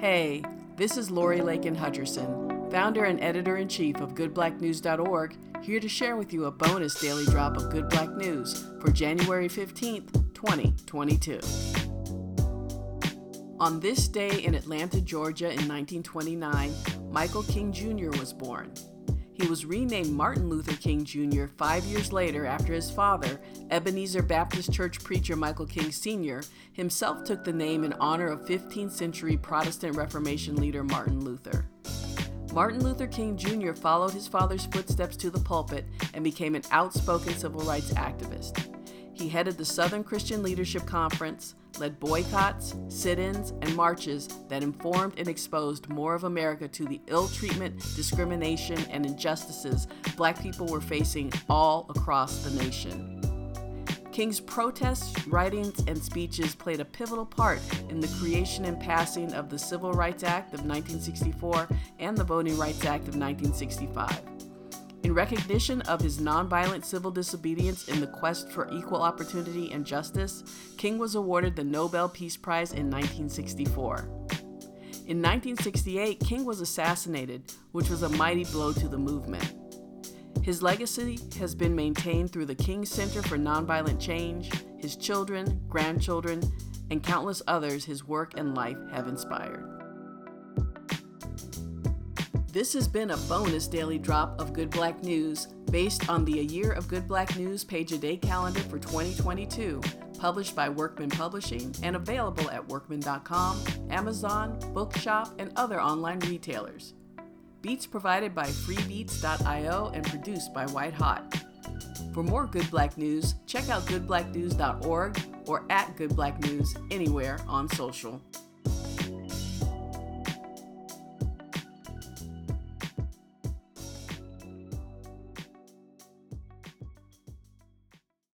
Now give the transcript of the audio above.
Hey, this is Lori Lakin Hutcherson, founder and editor in chief of GoodBlackNews.org, here to share with you a bonus daily drop of Good Black News for January 15th, 2022. On this day in Atlanta, Georgia in 1929, Michael King Jr. was born. He was renamed Martin Luther King Jr. five years later after his father, Ebenezer Baptist Church preacher Michael King Sr., himself took the name in honor of 15th century Protestant Reformation leader Martin Luther. Martin Luther King Jr. followed his father's footsteps to the pulpit and became an outspoken civil rights activist. He headed the Southern Christian Leadership Conference, led boycotts, sit ins, and marches that informed and exposed more of America to the ill treatment, discrimination, and injustices black people were facing all across the nation. King's protests, writings, and speeches played a pivotal part in the creation and passing of the Civil Rights Act of 1964 and the Voting Rights Act of 1965. In recognition of his nonviolent civil disobedience in the quest for equal opportunity and justice, King was awarded the Nobel Peace Prize in 1964. In 1968, King was assassinated, which was a mighty blow to the movement. His legacy has been maintained through the King Center for Nonviolent Change, his children, grandchildren, and countless others his work and life have inspired. This has been a bonus daily drop of Good Black News based on the A Year of Good Black News page a day calendar for 2022, published by Workman Publishing and available at workman.com, Amazon, Bookshop, and other online retailers. Beats provided by freebeats.io and produced by White Hot. For more Good Black News, check out goodblacknews.org or at Good Black News anywhere on social.